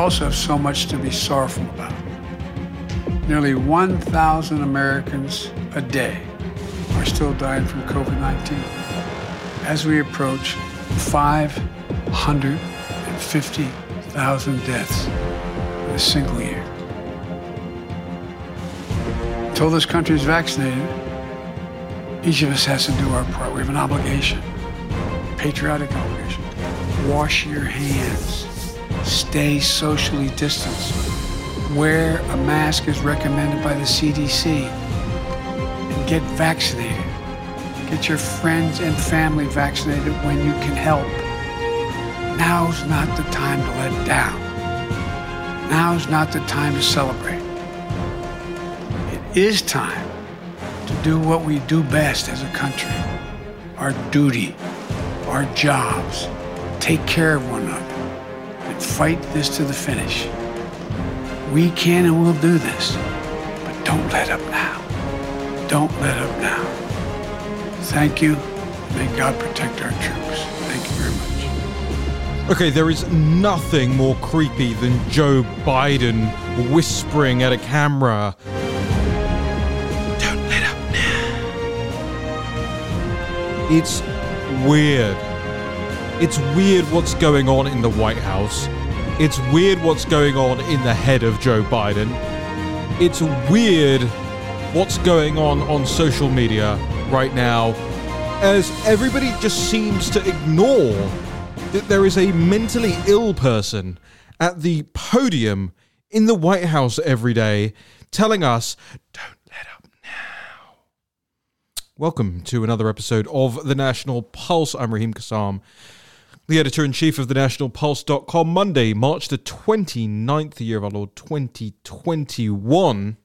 also have so much to be sorrowful about. Nearly 1,000 Americans a day are still dying from COVID 19 as we approach 550,000 deaths in a single year. Until this country is vaccinated, each of us has to do our part. We have an obligation, patriotic obligation. Wash your hands. Stay socially distanced. Wear a mask as recommended by the CDC. And get vaccinated. Get your friends and family vaccinated when you can help. Now's not the time to let down. Now's not the time to celebrate. It is time to do what we do best as a country our duty, our jobs, take care of one another, fight this to the finish. We can and will do this, but don't let up now. Don't let up now. Thank you. May God protect our troops. Thank you very much. Okay, there is nothing more creepy than Joe Biden whispering at a camera. Don't let up now. It's weird. It's weird what's going on in the White House. It's weird what's going on in the head of Joe Biden. It's weird what's going on on social media right now as everybody just seems to ignore that there is a mentally ill person at the podium in the White House every day telling us, don't let up now. Welcome to another episode of The National Pulse. I'm Raheem Kassam, the editor in chief of thenationalpulse.com, Monday, March the 29th, the year of our Lord 2021.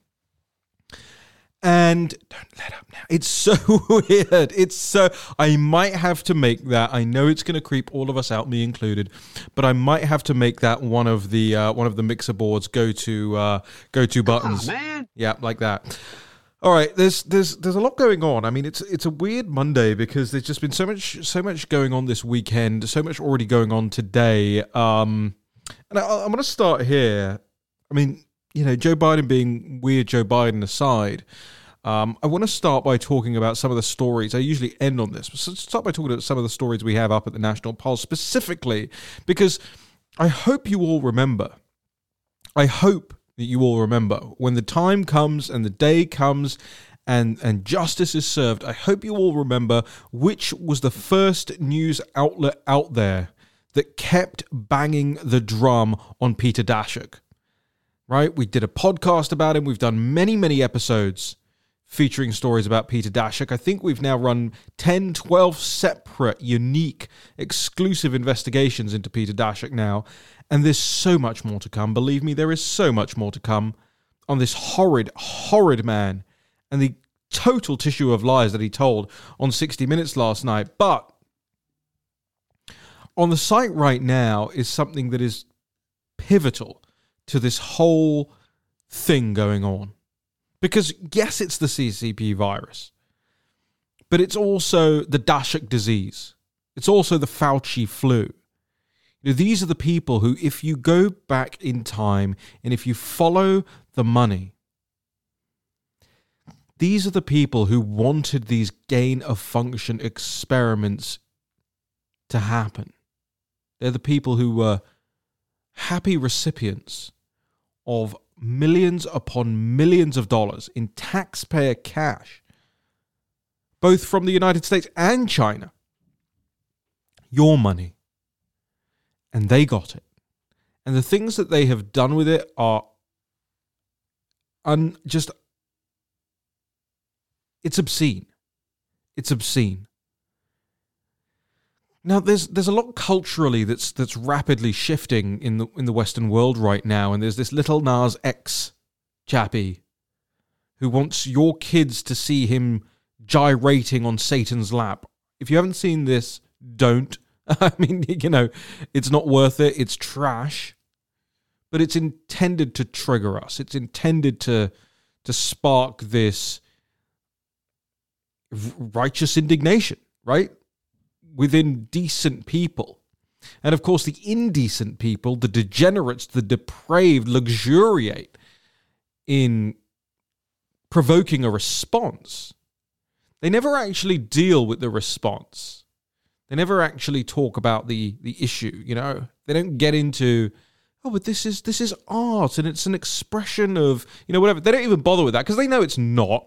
And don't let up now. It's so weird. It's so. I might have to make that. I know it's going to creep all of us out, me included, but I might have to make that one of the uh, one of the mixer boards go to uh, go to buttons. man. Yeah, like that. All right, there's there's there's a lot going on. I mean, it's it's a weird Monday because there's just been so much so much going on this weekend, so much already going on today. Um, and I, I'm going to start here. I mean, you know, Joe Biden being weird, Joe Biden aside. Um, I want to start by talking about some of the stories. I usually end on this, but start by talking about some of the stories we have up at the National Pulse specifically, because I hope you all remember. I hope that you all remember when the time comes and the day comes and and justice is served. I hope you all remember which was the first news outlet out there that kept banging the drum on Peter Daszak. Right? We did a podcast about him. We've done many, many episodes featuring stories about Peter Daszak. I think we've now run 10, 12 separate, unique, exclusive investigations into Peter Daszak now. And there's so much more to come. Believe me, there is so much more to come on this horrid, horrid man and the total tissue of lies that he told on 60 Minutes last night. But on the site right now is something that is pivotal to this whole thing going on. Because, yes, it's the CCP virus, but it's also the Daszak disease. It's also the Fauci flu. You know, these are the people who, if you go back in time and if you follow the money, these are the people who wanted these gain of function experiments to happen. They're the people who were happy recipients of millions upon millions of dollars in taxpayer cash, both from the United States and China. Your money. And they got it. And the things that they have done with it are un- just. It's obscene. It's obscene. Now, there's there's a lot culturally that's that's rapidly shifting in the in the Western world right now, and there's this Lil Nas X chappie who wants your kids to see him gyrating on Satan's lap. If you haven't seen this, don't. I mean, you know, it's not worth it. It's trash, but it's intended to trigger us. It's intended to to spark this righteous indignation, right? Within decent people. And of course, the indecent people, the degenerates, the depraved, luxuriate in provoking a response. They never actually deal with the response. They never actually talk about the the issue, you know. They don't get into oh, but this is this is art and it's an expression of, you know, whatever. They don't even bother with that because they know it's not.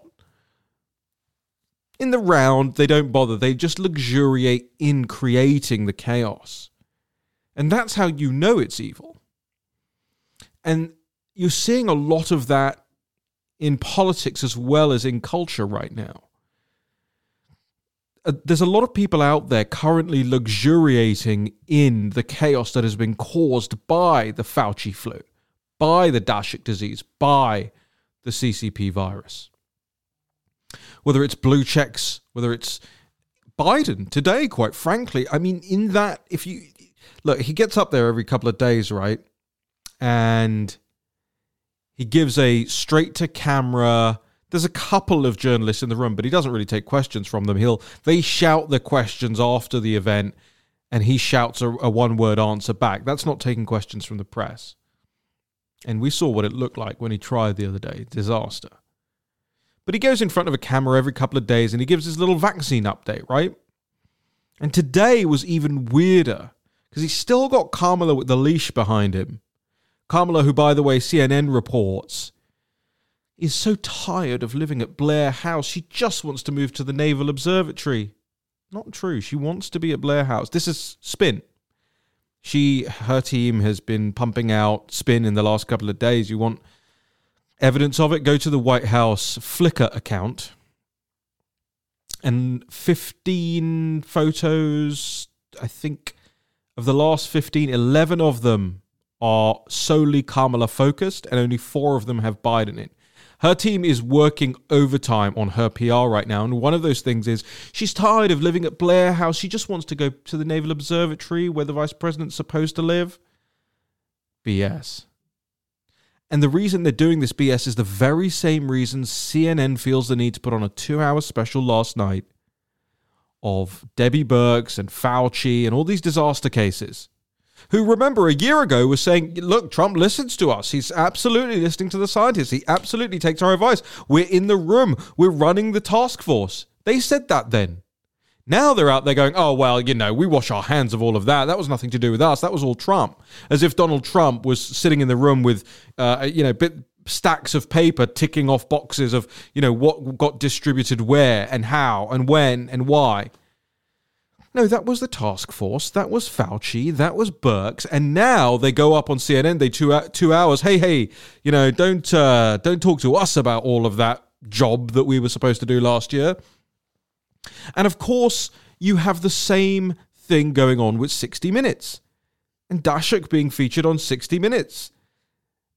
In the round, they don't bother. They just luxuriate in creating the chaos. And that's how you know it's evil. And you're seeing a lot of that in politics as well as in culture right now. Uh, there's a lot of people out there currently luxuriating in the chaos that has been caused by the Fauci flu, by the Daszak disease, by the CCP virus. Whether it's blue checks, whether it's Biden today, quite frankly, I mean, in that, if you look, he gets up there every couple of days, right? And he gives a straight to camera. There's a couple of journalists in the room, but he doesn't really take questions from them. He'll they shout the questions after the event, and he shouts a, a one word answer back. That's not taking questions from the press. And we saw what it looked like when he tried the other day. Disaster. But he goes in front of a camera every couple of days and he gives his little vaccine update, right? And today was even weirder because he's still got Kamala with the leash behind him. Kamala, who, by the way, CNN reports, is so tired of living at Blair House, she just wants to move to the Naval Observatory. Not true. She wants to be at Blair House. This is spin. She, her team has been pumping out spin in the last couple of days. You want evidence of it? Go to the White House Flickr account. And 15 photos, I think, of the last 15, 11 of them are solely Kamala focused, and only four of them have Biden in. Her team is working overtime on her PR right now. And one of those things is she's tired of living at Blair House. She just wants to go to the Naval Observatory where the vice president's supposed to live. BS. And the reason they're doing this BS is the very same reason CNN feels the need to put on a two hour special last night of Debbie Birx and Fauci and all these disaster cases. Who remember a year ago was saying, look, Trump listens to us. He's absolutely listening to the scientists. He absolutely takes our advice. We're in the room. We're running the task force. They said that then. Now they're out there going, oh, well, you know, we wash our hands of all of that. That was nothing to do with us. That was all Trump. As if Donald Trump was sitting in the room with, uh, you know, bit, stacks of paper ticking off boxes of, you know, what got distributed where and how and when and why. No, that was the task force. That was Fauci. That was Birx. And now they go up on CNN. They two two hours. Hey, hey, you know, don't uh, don't talk to us about all of that job that we were supposed to do last year. And of course, you have the same thing going on with 60 Minutes and Daszak being featured on 60 Minutes.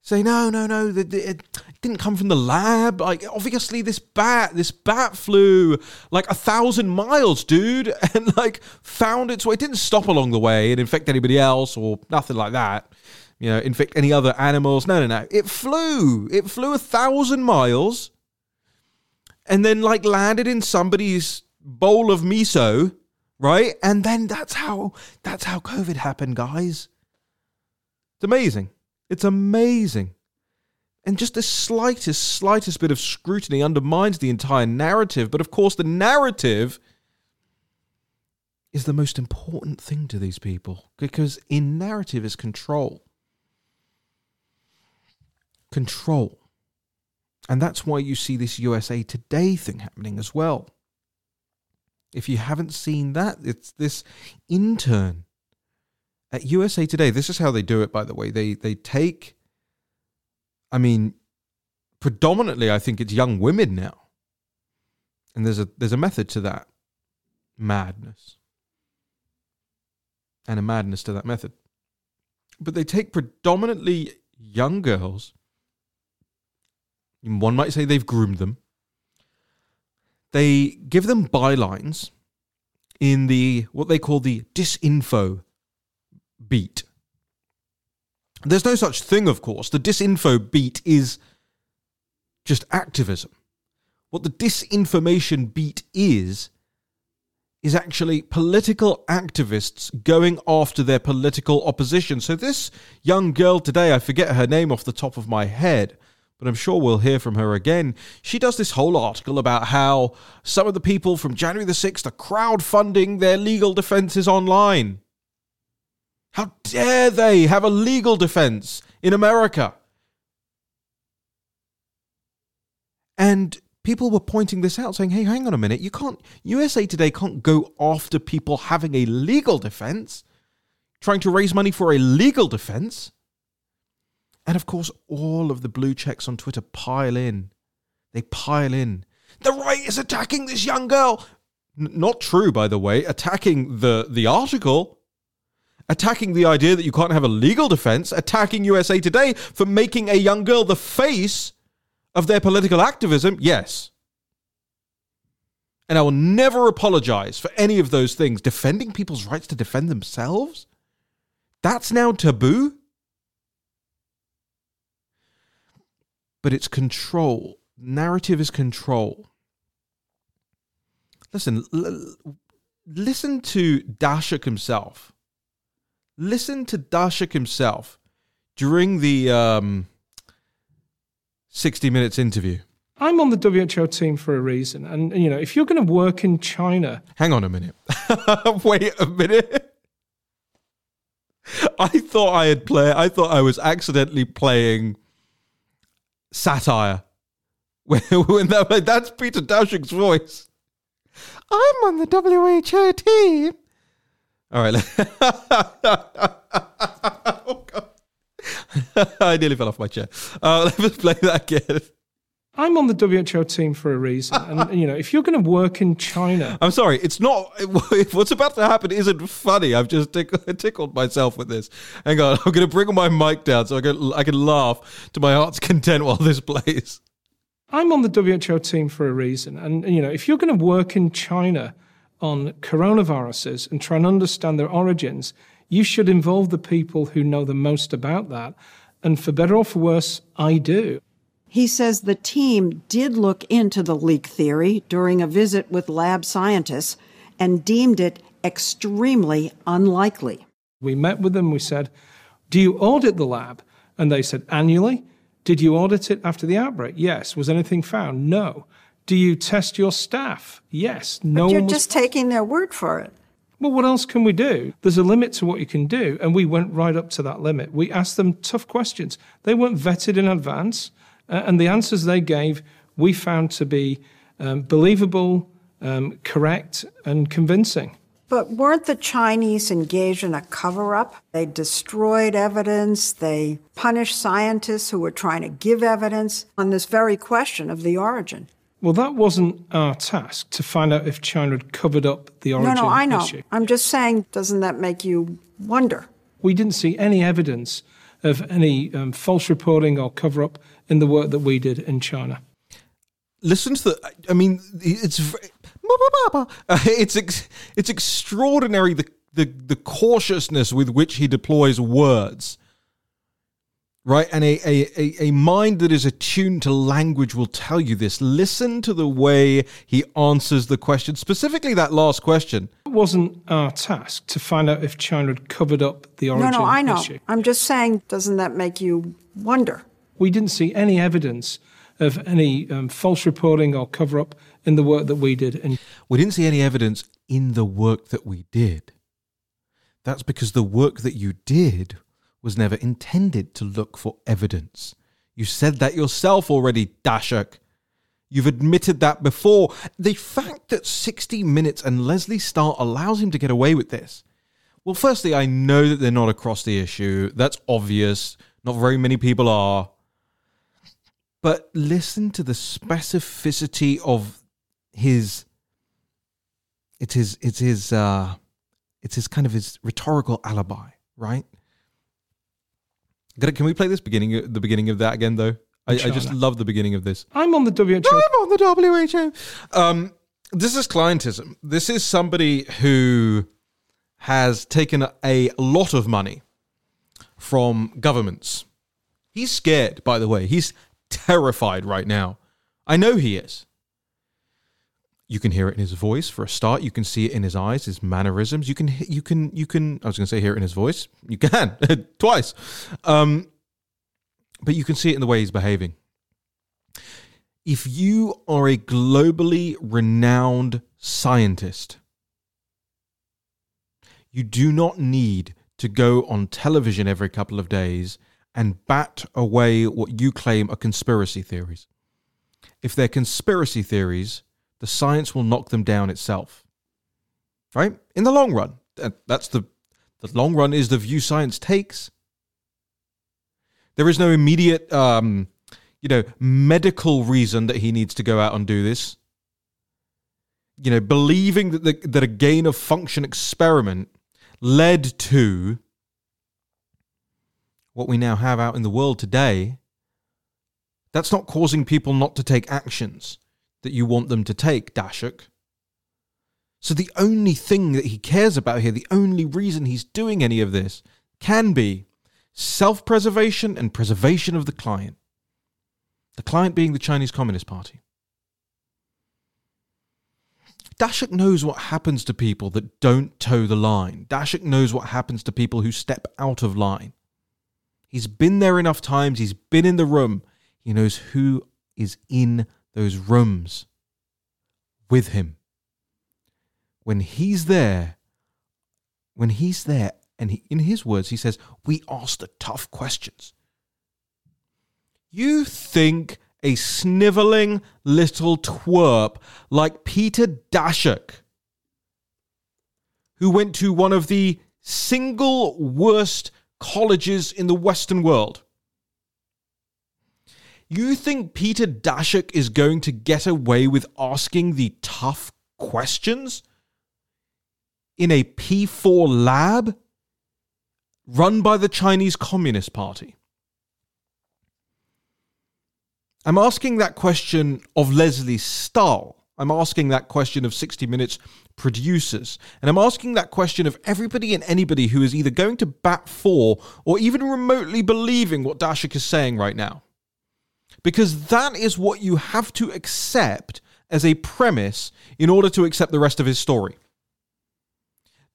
Say, no, no, no, it didn't come from the lab. Like, obviously, this bat, this bat flew like a thousand miles, dude, and like found its way. It didn't stop along the way and infect anybody else or nothing like that. You know, infect any other animals. No, no, no. It flew. It flew a thousand miles and then like landed in somebody's bowl of miso, right? And then that's how that's how COVID happened, guys. It's amazing. It's amazing. And just the slightest, slightest bit of scrutiny undermines the entire narrative. But of course, the narrative is the most important thing to these people because in narrative is control. Control. And that's why you see this USA Today thing happening as well. If you haven't seen that, it's this intern at USA Today. This is how they do it, by the way. They they take, I mean, predominantly, I think it's young women now, and there's a there's a method to that madness, and a madness to that method. But they take predominantly young girls. One might say they've groomed them they give them bylines in the what they call the disinfo beat. There's no such thing, of course. The disinfo beat is just activism. What the disinformation beat is, is actually political activists going after their political opposition. So, this young girl today, I forget her name off the top of my head, but I'm sure we'll hear from her again. She does this whole article about how some of the people from January the 6th are crowdfunding their legal defenses online. How dare they have a legal defense in America? And people were pointing this out, saying, hey, hang on a minute, you can't, USA Today can't go after people having a legal defense, trying to raise money for a legal defense. And of course, all of the blue checks on Twitter pile in. They pile in. The right is attacking this young girl. N- not true, by the way. Attacking the, the article, attacking the idea that you can't have a legal defense, attacking USA Today for making a young girl the face of their political activism, yes. And I will never apologize for any of those things. Defending people's rights to defend themselves? That's now taboo? But it's control. Narrative is control. Listen, l- listen to Daszak himself. Listen to Daszak himself during the um, 60 Minutes interview. I'm on the WHO team for a reason. And, you know, if you're going to work in China. Hang on a minute. Wait a minute. I thought I had played, I thought I was accidentally playing satire. When, that, like, that's Peter Daszak's voice. I'm on the WHO team. All right. oh, God. I nearly fell off my chair. Uh, let's play that again. I'm on the WHO team for a reason. And, you know, if you're going to work in China. I'm sorry, it's not. What's about to happen isn't funny. I've just tickled, tickled myself with this. Hang on, I'm going to bring my mic down so I can, I can laugh to my heart's content while this plays. I'm on the WHO team for a reason. And, you know, if you're going to work in China on coronaviruses and try and understand their origins, you should involve the people who know the most about that. And for better or for worse, I do. He says the team did look into the leak theory during a visit with lab scientists and deemed it extremely unlikely. We met with them, we said, Do you audit the lab? And they said, Annually. Did you audit it after the outbreak? Yes. Was anything found? No. Do you test your staff? Yes. No. But you're just taking their word for it. Well, what else can we do? There's a limit to what you can do. And we went right up to that limit. We asked them tough questions. They weren't vetted in advance. Uh, and the answers they gave, we found to be um, believable, um, correct, and convincing. But weren't the Chinese engaged in a cover up? They destroyed evidence, they punished scientists who were trying to give evidence on this very question of the origin. Well, that wasn't our task to find out if China had covered up the origin. No, no, I know. Issue. I'm just saying, doesn't that make you wonder? We didn't see any evidence of any um, false reporting or cover up in the work that we did in China. Listen to the. I mean, it's it's it's extraordinary the, the the cautiousness with which he deploys words right? And a, a, a, mind that is attuned to language will tell you this. Listen to the way he answers the question, specifically that last question. It wasn't our task to find out if China had covered up the origin No, no, I know. Issue. I'm just saying, doesn't that make you wonder? We didn't see any evidence of any um, false reporting or cover up in the work that we did. And we didn't see any evidence in the work that we did. That's because the work that you did was never intended to look for evidence. You said that yourself already, Daszak. You've admitted that before. The fact that 60 Minutes and Lesley Stahl allows him to get away with this. Well, firstly, I know that they're not across the issue. That's obvious. Not very many people are. But listen to the specificity of his. It's his. It's his. Uh, it's his kind of his rhetorical alibi, right? Can we play this beginning, the beginning of that again, though? I, I, just love the beginning of this. I'm on the WHO. I'm on the WHO. Um, this is clientism. This is somebody who has taken a lot of money from governments. He's scared, by the way. He's terrified right now. I know he is. You can hear it in his voice for a start. You can see it in his eyes, his mannerisms. You can, you can, you can. I was going to say hear it in his voice. You can twice, um, but you can see it in the way he's behaving. If you are a globally renowned scientist, you do not need to go on television every couple of days and bat away what you claim are conspiracy theories. If they're conspiracy theories, the science will knock them down itself. Right? In the long run. That's the the long run is the view science takes. There is no immediate um, you know, medical reason that he needs to go out and do this. You know, believing that the, that a gain of function experiment led to what we now have out in the world today, that's not causing people not to take actions that you want them to take, Daszak. So the only thing that he cares about here, the only reason he's doing any of this, can be self preservation and preservation of the client. The client being the Chinese Communist Party. Daszak knows what happens to people that don't toe the line. Daszak knows what happens to people who step out of line. He's been there enough times, he's been in the room. He knows who is in those rooms with him. When he's there, when he's there, and he, in his words, he says, We ask the tough questions. You think a sniveling little twerp like Peter Daszak, who went to one of the single worst colleges in the Western world. You think Peter Daszak is going to get away with asking the tough questions in a P4 lab run by the Chinese Communist Party? I'm asking that question of Lesley Stahl. I'm asking that question of 60 Minutes producers. And I'm asking that question of everybody and anybody who is either going to bat for or even remotely believing what Daszak is saying right now. Because that is what you have to accept as a premise in order to accept the rest of his story.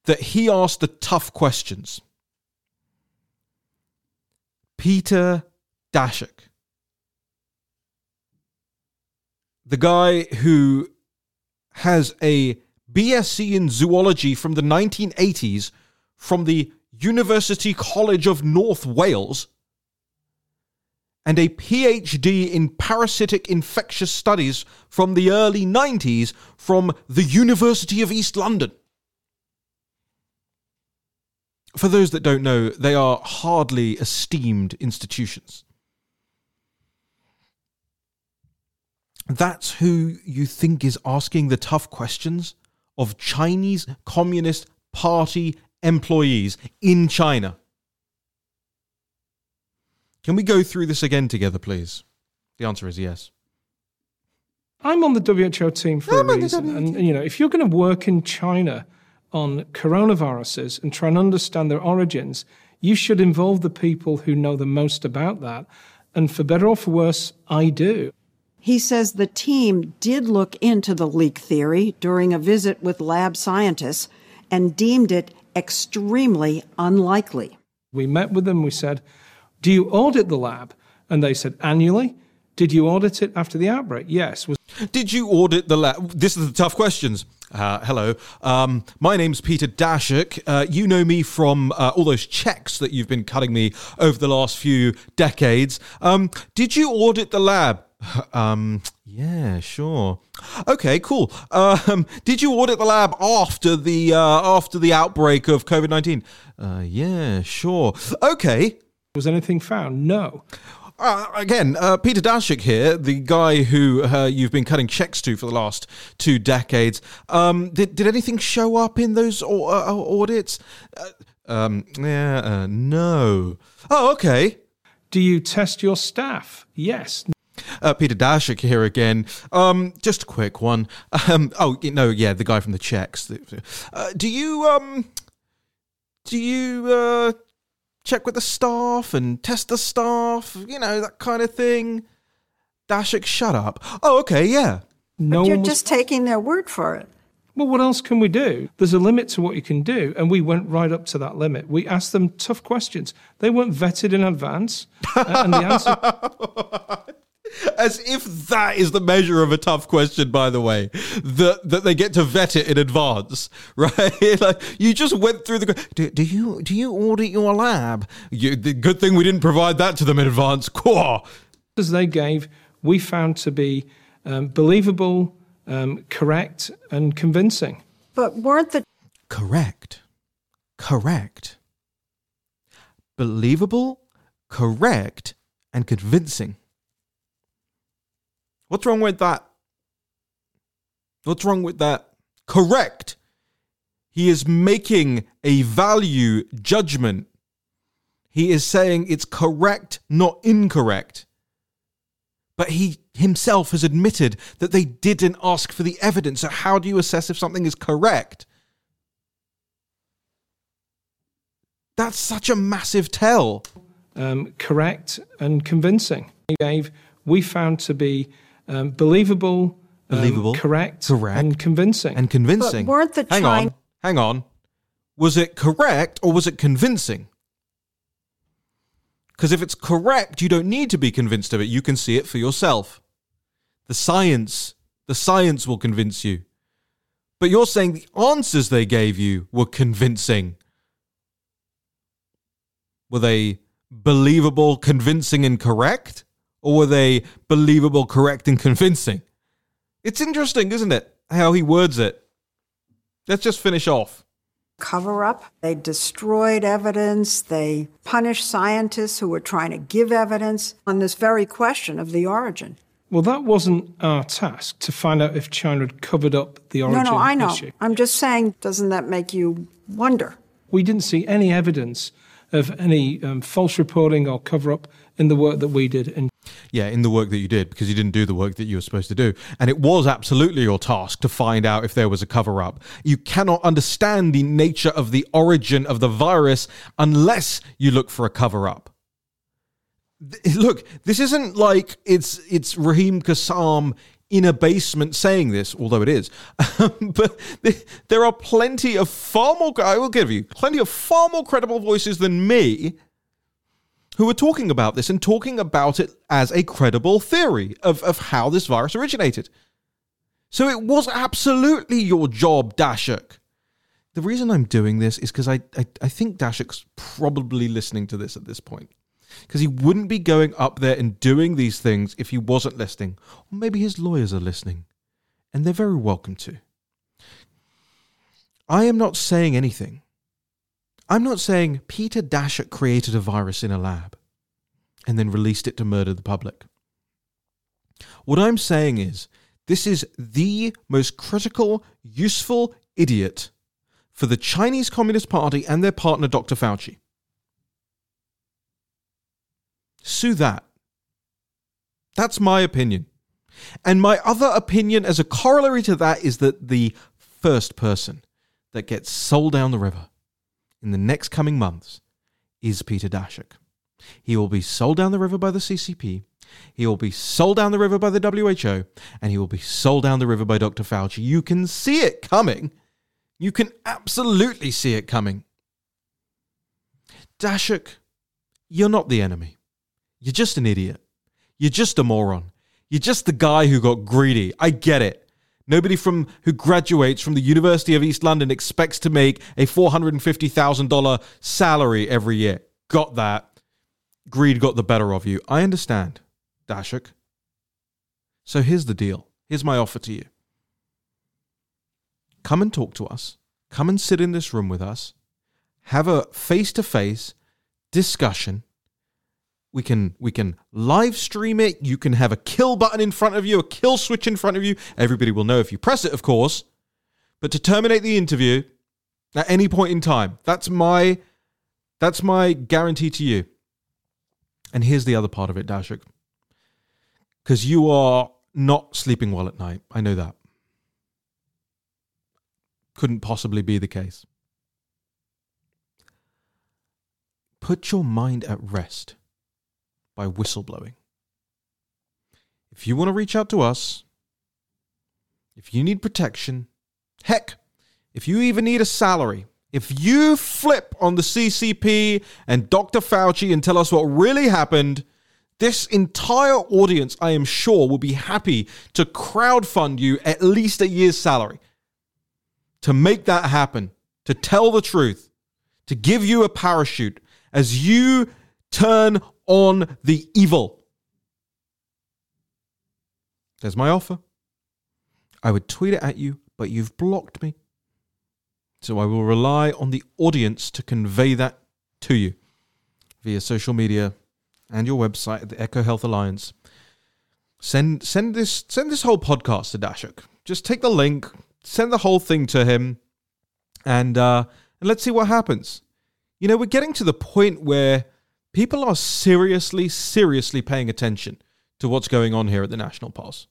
That he asked the tough questions. Peter Daszak. The guy who has a BSc in zoology from the 1980s from the University College of North Wales and a PhD in parasitic infectious studies from the early 90s from the University of East London. For those that don't know, they are hardly esteemed institutions. That's who you think is asking the tough questions? of Chinese Communist Party employees in China. Can we go through this again together, please? The answer is yes. I'm on the WHO team for I'm a reason. And, you know, if you're going to work in China on coronaviruses and try and understand their origins, you should involve the people who know the most about that. And for better or for worse, I do. He says the team did look into the leak theory during a visit with lab scientists and deemed it extremely unlikely. We met with them, we said, Do you audit the lab? And they said, Annually. Did you audit it after the outbreak? Yes. Did you audit the lab? This is the tough questions. Uh, hello, um, my name's Peter Daszak. Uh, you know me from uh, all those checks that you've been cutting me over the last few decades. Um, did you audit the lab? Um, yeah, sure. Okay, cool. Um, did you audit the lab after the uh, after the outbreak of COVID nineteen? Uh, yeah, sure. Okay. Was anything found? No. Uh, again, uh, Peter Daszak here, the guy who uh, you've been cutting checks to for the last two decades. Um, did, did anything show up in those uh, uh, audits? Uh, um, yeah, no. Oh, okay. Do you test your staff? Yes. Uh, Peter Daszak here again. Um, just a quick one. Um, oh no, yeah, the guy from the checks. Uh, do you um, do you uh, check with the staff and test the staff? You know that kind of thing. Daszak, shut up. Oh, okay, yeah. No but you're one was just taking their word for it. Well, what else can we do? There's a limit to what you can do, and we went right up to that limit. We asked them tough questions. They weren't vetted in advance, and the answer. As if that is the measure of a tough question, by the way, that that they get to vet it in advance, right? like you just went through the. Do, do you do you audit your lab? You, the good thing we didn't provide that to them in advance. Quah. As they gave, we found to be um, believable, um, correct, and convincing. But weren't the Correct. Correct. Believable, correct, and convincing. What's wrong with that? What's wrong with that? Correct. He is making a value judgment. He is saying it's correct, not incorrect. But he himself has admitted that they didn't ask for the evidence. So, how do you assess if something is correct? That's such a massive tell. um, correct and convincing. He gave, we found to be um, believable, um, Believable, correct, correct, and convincing. and convincing. But weren't the hang Chin- on, hang on. Was it correct or was it convincing? Because if it's correct, you don't need to be convinced of it. You can see it for yourself. The science, the science will convince you. But you're saying the answers they gave you were convincing. Were they believable, convincing, and correct? Or were they believable, correct, and convincing? It's interesting, isn't it? How he words it. Let's just finish off. cover up. They destroyed evidence. They punished scientists who were trying to give evidence on this very question of the origin. well, that wasn't our task to find out if China had covered up the origin. No, no, I know. issue. I'm just saying, doesn't that make you wonder? We didn't see any evidence of any um, false reporting or cover up in the work that we did. And Yeah, in the work that you did, because you didn't do the work that you were supposed to do. And it was absolutely your task to find out if there was a cover up. You cannot understand the nature of the origin of the virus unless you look for a cover up. Look, this isn't like it's it's Raheem Kassam in a basement saying this, although it is. but th- there are plenty of far more, I will give you, plenty of far more credible voices than me who are talking about this and talking about it as a credible theory of, of how this virus originated. So it was absolutely your job, Daszak. The reason I'm doing this is because I, I, I think Daszak's probably listening to this at this point. Because he wouldn't be going up there and doing these things if he wasn't listening. Or maybe his lawyers are listening. And they're very welcome to. I am not saying anything. I'm not saying Peter Daszak created a virus in a lab and then released it to murder the public. What I'm saying is this is the most critical, useful idiot for the Chinese Communist Party and their partner, Dr. Fauci. Sue that. That's my opinion. And my other opinion, as a corollary to that, is that the first person that gets sold down the river in the next coming months is Peter Daszak. He will be sold down the river by the CCP. He will be sold down the river by the WHO, and he will be sold down the river by Dr. Fauci. You can see it coming. You can absolutely see it coming. Daszak, you're not the enemy. You're just an idiot. You're just a moron. You're just the guy who got greedy. I get it. Nobody from who graduates from the University of East London expects to make a $450,000 salary every year. Got that. Greed got the better of you. I understand, Daszak. So here's the deal. Here's my offer to you. Come and talk to us. Come and sit in this room with us. Have a face to face discussion. We can we can live stream it. You can have a kill button in front of you, a kill switch in front of you. Everybody will know if you press it, of course. But to terminate the interview at any point in time, that's my that's my guarantee to you. And here's the other part of it, Daszak. Because you are not sleeping well at night. I know that. Couldn't possibly be the case. Put your mind at rest by whistleblowing. If you want to reach out to us, if you need protection, heck, if you even need a salary, if you flip on the CCP and Dr. Fauci and tell us what really happened, this entire audience, I am sure, will be happy to crowdfund you at least a year's salary to make that happen, to tell the truth, to give you a parachute as you turn on the evil. There's my offer. I would tweet it at you, but you've blocked me. So I will rely on the audience to convey that to you via social media and your website at the EcoHealth Alliance. Send send this send this whole podcast to Daszak. Just take the link, send the whole thing to him, and uh, and let's see what happens. You know, we're getting to the point where people are seriously, seriously paying attention to what's going on here at the National Pulse.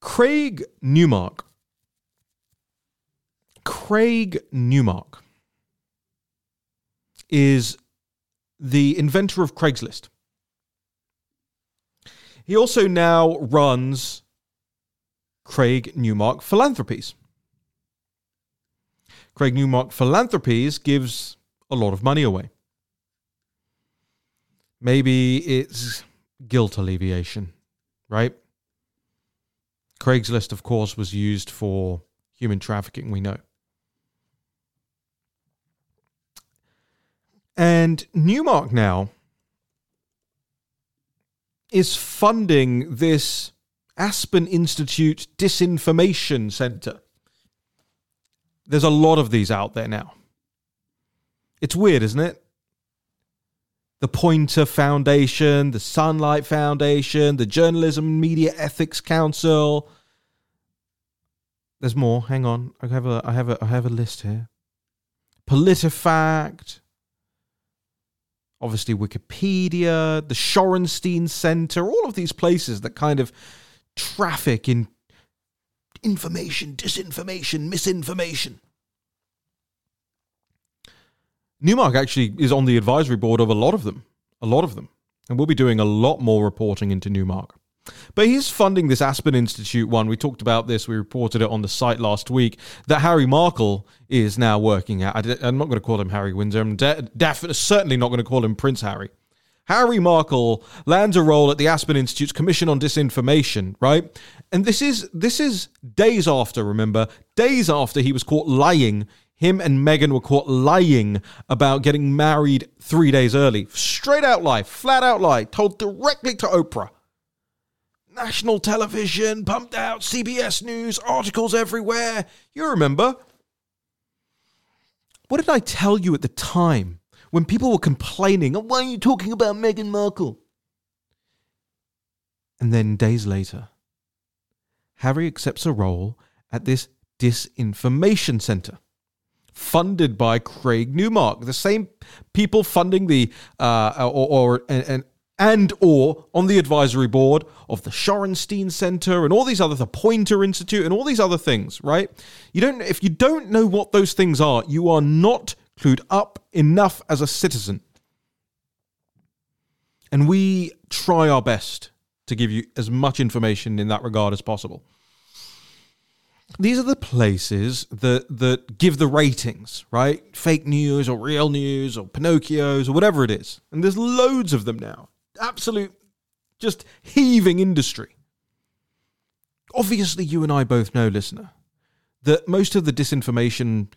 Craig Newmark. Craig Newmark is the inventor of Craigslist. He also now runs Craig Newmark Philanthropies. Craig Newmark Philanthropies gives a lot of money away. Maybe it's guilt alleviation, right? Craigslist, of course, was used for human trafficking, we know. And Newmark now is funding this Aspen Institute Disinformation Center. There's a lot of these out there now. It's weird, isn't it? The Poynter Foundation, the Sunlight Foundation, the Journalism Media Ethics Council. There's more. Hang on. I have a I have a I have a list here. PolitiFact, obviously Wikipedia, the Shorenstein Center, all of these places that kind of traffic in information, disinformation, misinformation. Newmark actually is on the advisory board of a lot of them, a lot of them. And we'll be doing a lot more reporting into Newmark. But he's funding this Aspen Institute one. We talked about this. We reported it on the site last week that Harry Markle is now working at. I'm not going to call him Harry Windsor. I'm de- definitely, certainly not going to call him Prince Harry. Harry Markle lands a role at the Aspen Institute's Commission on Disinformation, right? And this is this is days after, remember, days after he was caught lying. Him and Meghan were caught lying about getting married three days early. Straight out lie, flat out lie, told directly to Oprah national television, pumped out, CBS News, articles everywhere. You remember. What did I tell you at the time when people were complaining, oh, why are you talking about Meghan Markle? And then days later, Harry accepts a role at this disinformation center funded by Craig Newmark, the same people funding the uh, or, or and, and or on the advisory board of the Shorenstein Center and all these other the Poynter Institute and all these other things, right? You don't if you don't know what those things are, you are not clued up enough as a citizen. And we try our best to give you as much information in that regard as possible. These are the places that that give the ratings, right? Fake news or real news or Pinocchios or whatever it is. And there's loads of them now absolute just heaving industry. Obviously, you and I both know, listener, that most of the disinformation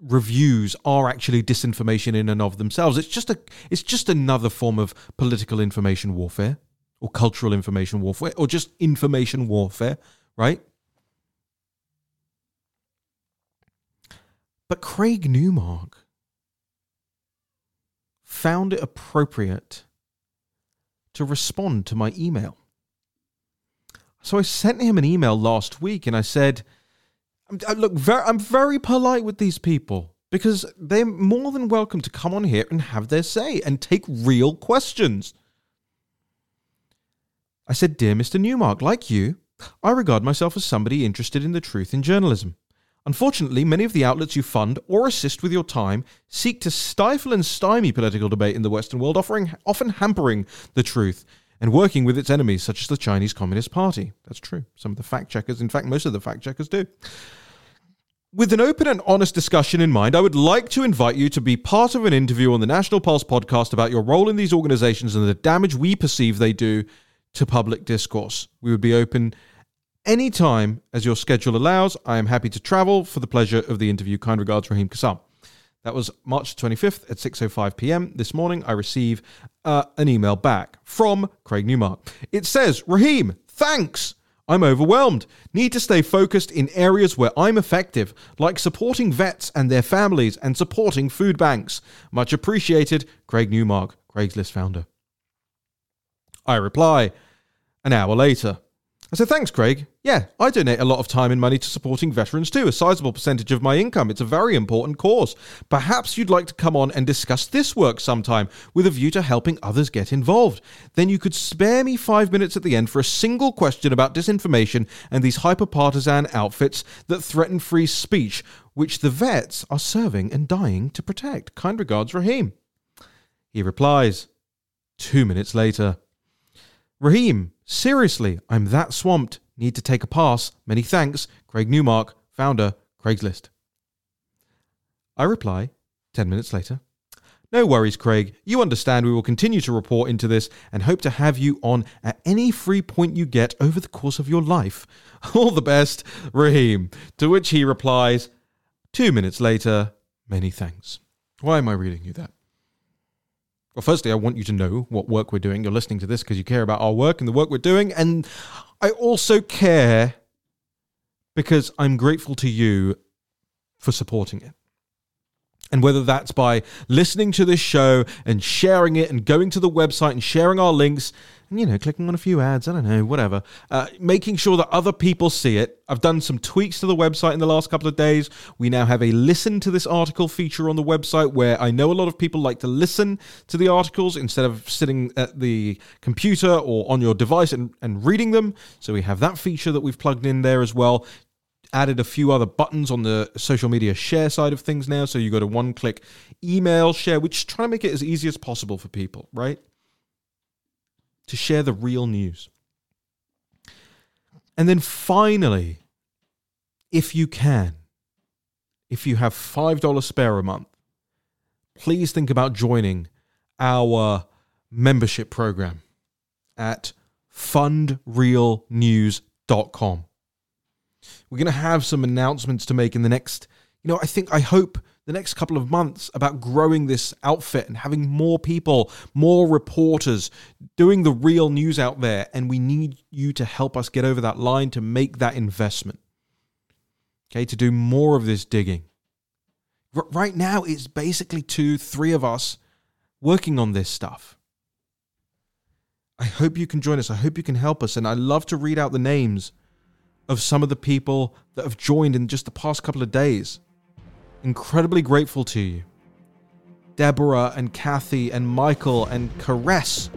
reviews are actually disinformation in and of themselves. It's just a it's just another form of political information warfare or cultural information warfare or just information warfare, right? But Craig Newmark found it appropriate to respond to my email. So I sent him an email last week and I said, Uh, look, I'm very polite with these people because they're more than welcome to come on here and have their say and take real questions. I said, Dear Mr. Newmark, like you, I regard myself as somebody interested in the truth in journalism. Unfortunately, many of the outlets you fund or assist with your time seek to stifle and stymie political debate in the Western world, offering, often hampering the truth and working with its enemies, such as the Chinese Communist Party. That's true. Some of the fact checkers, in fact, most of the fact checkers do. With an open and honest discussion in mind, I would like to invite you to be part of an interview on the National Pulse podcast about your role in these organizations and the damage we perceive they do to public discourse. We would be open anytime as your schedule allows. I am happy to travel for the pleasure of the interview. Kind regards, Raheem Kassam. That was March 25th at 6:05 p.m. this morning. I receive uh, an email back from Craig Newmark. It says, "Raheem, thanks. I'm overwhelmed. Need to stay focused in areas where I'm effective, like supporting vets and their families and supporting food banks. Much appreciated, Craig Newmark, Craigslist founder." I reply an hour later. I said, thanks, Craig. Yeah, I donate a lot of time and money to supporting veterans too, a sizable percentage of my income. It's a very important cause. Perhaps you'd like to come on and discuss this work sometime with a view to helping others get involved. Then you could spare me five minutes at the end for a single question about disinformation and these hyper partisan outfits that threaten free speech, which the vets are serving and dying to protect. Kind regards, Raheem. He replies, two minutes later. Raheem, seriously, I'm that swamped. Need to take a pass. Many thanks. Craig Newmark, founder, Craigslist. I reply 10 minutes later. No worries, Craig. You understand we will continue to report into this and hope to have you on at any free point you get over the course of your life. All the best, Raheem. To which he replies, two minutes later, many thanks. Why am I reading you that? Well, firstly, I want you to know what work we're doing. You're listening to this because you care about our work and the work we're doing. And I also care because I'm grateful to you for supporting it. And whether that's by listening to this show and sharing it and going to the website and sharing our links you know, clicking on a few ads, I don't know, whatever, uh, making sure that other people see it. I've done some tweaks to the website in the last couple of days. We now have a listen to this article feature on the website where I know a lot of people like to listen to the articles instead of sitting at the computer or on your device and, and reading them. So we have that feature that we've plugged in there as well added a few other buttons on the social media share side of things now. So you go to one click email share, which is trying to make it as easy as possible for people, right? To share the real news. And then finally, if you can, if you have $5 spare a month, please think about joining our membership program at fundrealnews.com. We're going to have some announcements to make in the next, you know, I think, I hope the next couple of months about growing this outfit and having more people, more reporters doing the real news out there. And we need you to help us get over that line to make that investment. Okay, to do more of this digging. R- right now, it's basically two, three of us working on this stuff. I hope you can join us. I hope you can help us. And I love to read out the names of some of the people that have joined in just the past couple of days. Incredibly grateful to you. Deborah and Kathy and Michael and Caress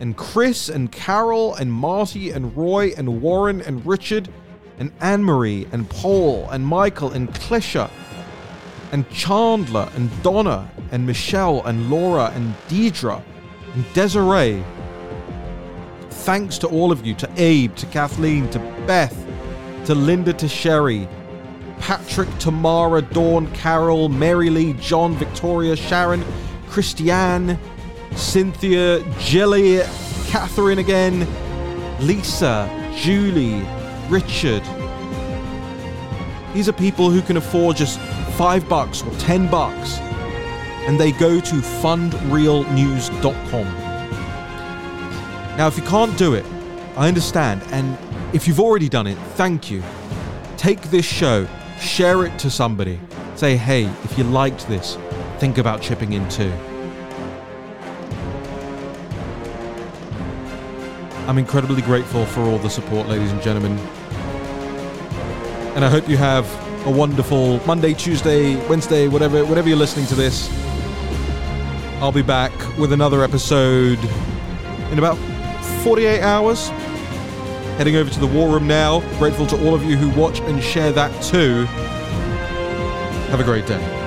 and Chris and Carol and Marty and Roy and Warren and Richard and Anne Marie and Paul and Michael and Clisha and Chandler and Donna and Michelle and Laura and Deidre and Desiree. Thanks to all of you, to Abe, to Kathleen, to Beth, to Linda, to Sherry, Patrick, Tamara, Dawn, Carol, Mary Lee, John, Victoria, Sharon, Christiane, Cynthia, Jilly, Catherine again, Lisa, Julie, Richard. These are people who can afford just five bucks or ten bucks, and they go to fundrealnews.com. Now, if you can't do it, I understand, and if you've already done it, thank you. Take this show, share it to somebody. Say, hey, if you liked this, think about chipping in too. I'm incredibly grateful for all the support, ladies and gentlemen. And I hope you have a wonderful Monday, Tuesday, Wednesday, whatever whatever you're listening to this. I'll be back with another episode in about 48 hours heading over to the War Room now. Grateful to all of you who watch and share that too. Have a great day.